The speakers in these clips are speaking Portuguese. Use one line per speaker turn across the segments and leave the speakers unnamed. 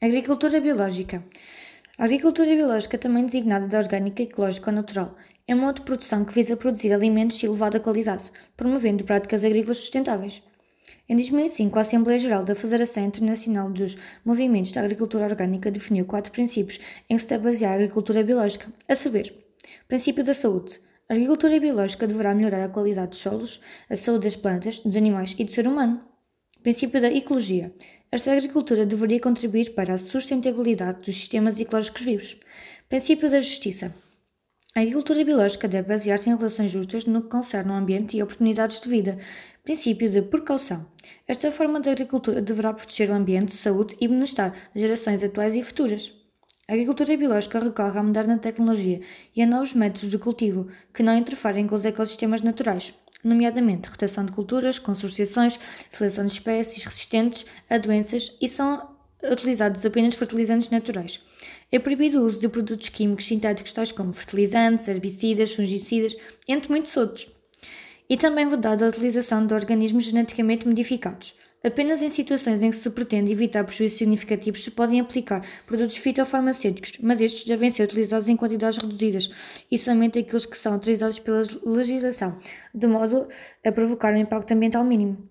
Agricultura biológica. A agricultura biológica, também designada de orgânica, ecológica ou natural, é um modo de produção que visa produzir alimentos de elevada qualidade, promovendo práticas agrícolas sustentáveis. Em 2005, a Assembleia Geral da Federação Internacional dos Movimentos da Agricultura Orgânica definiu quatro princípios em que se deve basear a agricultura biológica, a saber: princípio da saúde. A agricultura biológica deverá melhorar a qualidade dos solos, a saúde das plantas, dos animais e do ser humano. Princípio da ecologia. Esta agricultura deveria contribuir para a sustentabilidade dos sistemas ecológicos vivos. Princípio da justiça. A agricultura biológica deve basear-se em relações justas no que concerne ao ambiente e oportunidades de vida. Princípio de precaução. Esta forma de agricultura deverá proteger o ambiente, saúde e bem-estar das gerações atuais e futuras. A agricultura biológica recorre à moderna tecnologia e a novos métodos de cultivo que não interferem com os ecossistemas naturais nomeadamente rotação de culturas, consorciações, seleção de espécies resistentes a doenças e são utilizados apenas fertilizantes naturais. É proibido o uso de produtos químicos sintéticos tais como fertilizantes, herbicidas, fungicidas, entre muitos outros. E também vedada a utilização de organismos geneticamente modificados. Apenas em situações em que se pretende evitar prejuízos significativos se podem aplicar produtos fitofarmacêuticos, mas estes devem ser utilizados em quantidades reduzidas e somente aqueles que são autorizados pela legislação, de modo a provocar um impacto ambiental mínimo.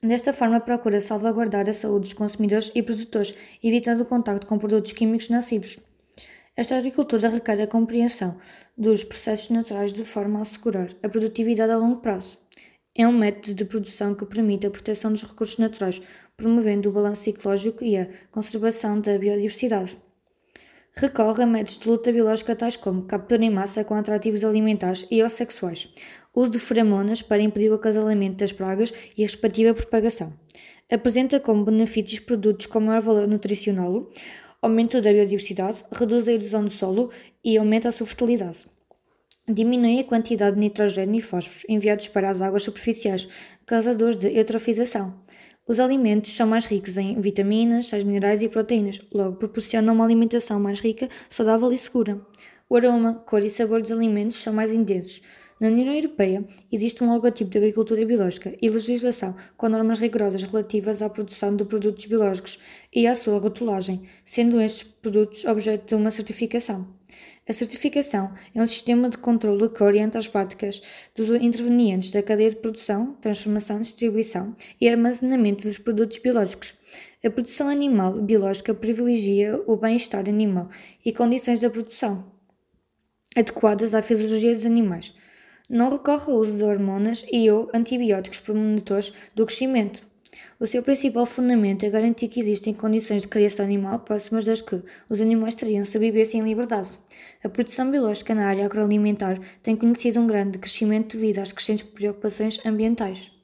Desta forma, procura salvaguardar a saúde dos consumidores e produtores, evitando o contacto com produtos químicos nocivos. Esta agricultura requer a compreensão dos processos naturais de forma a assegurar a produtividade a longo prazo. É um método de produção que permite a proteção dos recursos naturais, promovendo o balanço ecológico e a conservação da biodiversidade. Recorre a métodos de luta biológica tais como captura em massa com atrativos alimentares e ou sexuais, uso de feromonas para impedir o acasalamento das pragas e a respectiva propagação. Apresenta como benefícios produtos com maior valor nutricional, aumento da biodiversidade, reduz a erosão do solo e aumenta a sua fertilidade. Diminui a quantidade de nitrogênio e fósforos enviados para as águas superficiais, causadores de eutrofização. Os alimentos são mais ricos em vitaminas, sais minerais e proteínas, logo proporcionam uma alimentação mais rica, saudável e segura. O aroma, cor e sabor dos alimentos são mais intensos. Na União Europeia existe um logotipo de agricultura biológica e legislação com normas rigorosas relativas à produção de produtos biológicos e à sua rotulagem, sendo estes produtos objeto de uma certificação. A certificação é um sistema de controle que orienta as práticas dos intervenientes da cadeia de produção, transformação, distribuição e armazenamento dos produtos biológicos. A produção animal biológica privilegia o bem-estar animal e condições da produção adequadas à fisiologia dos animais. Não recorre ao uso de hormonas e ou antibióticos promonitores do crescimento. O seu principal fundamento é garantir que existem condições de criação animal próximas das que os animais teriam se vivessem em liberdade. A produção biológica na área agroalimentar tem conhecido um grande crescimento devido às crescentes preocupações ambientais.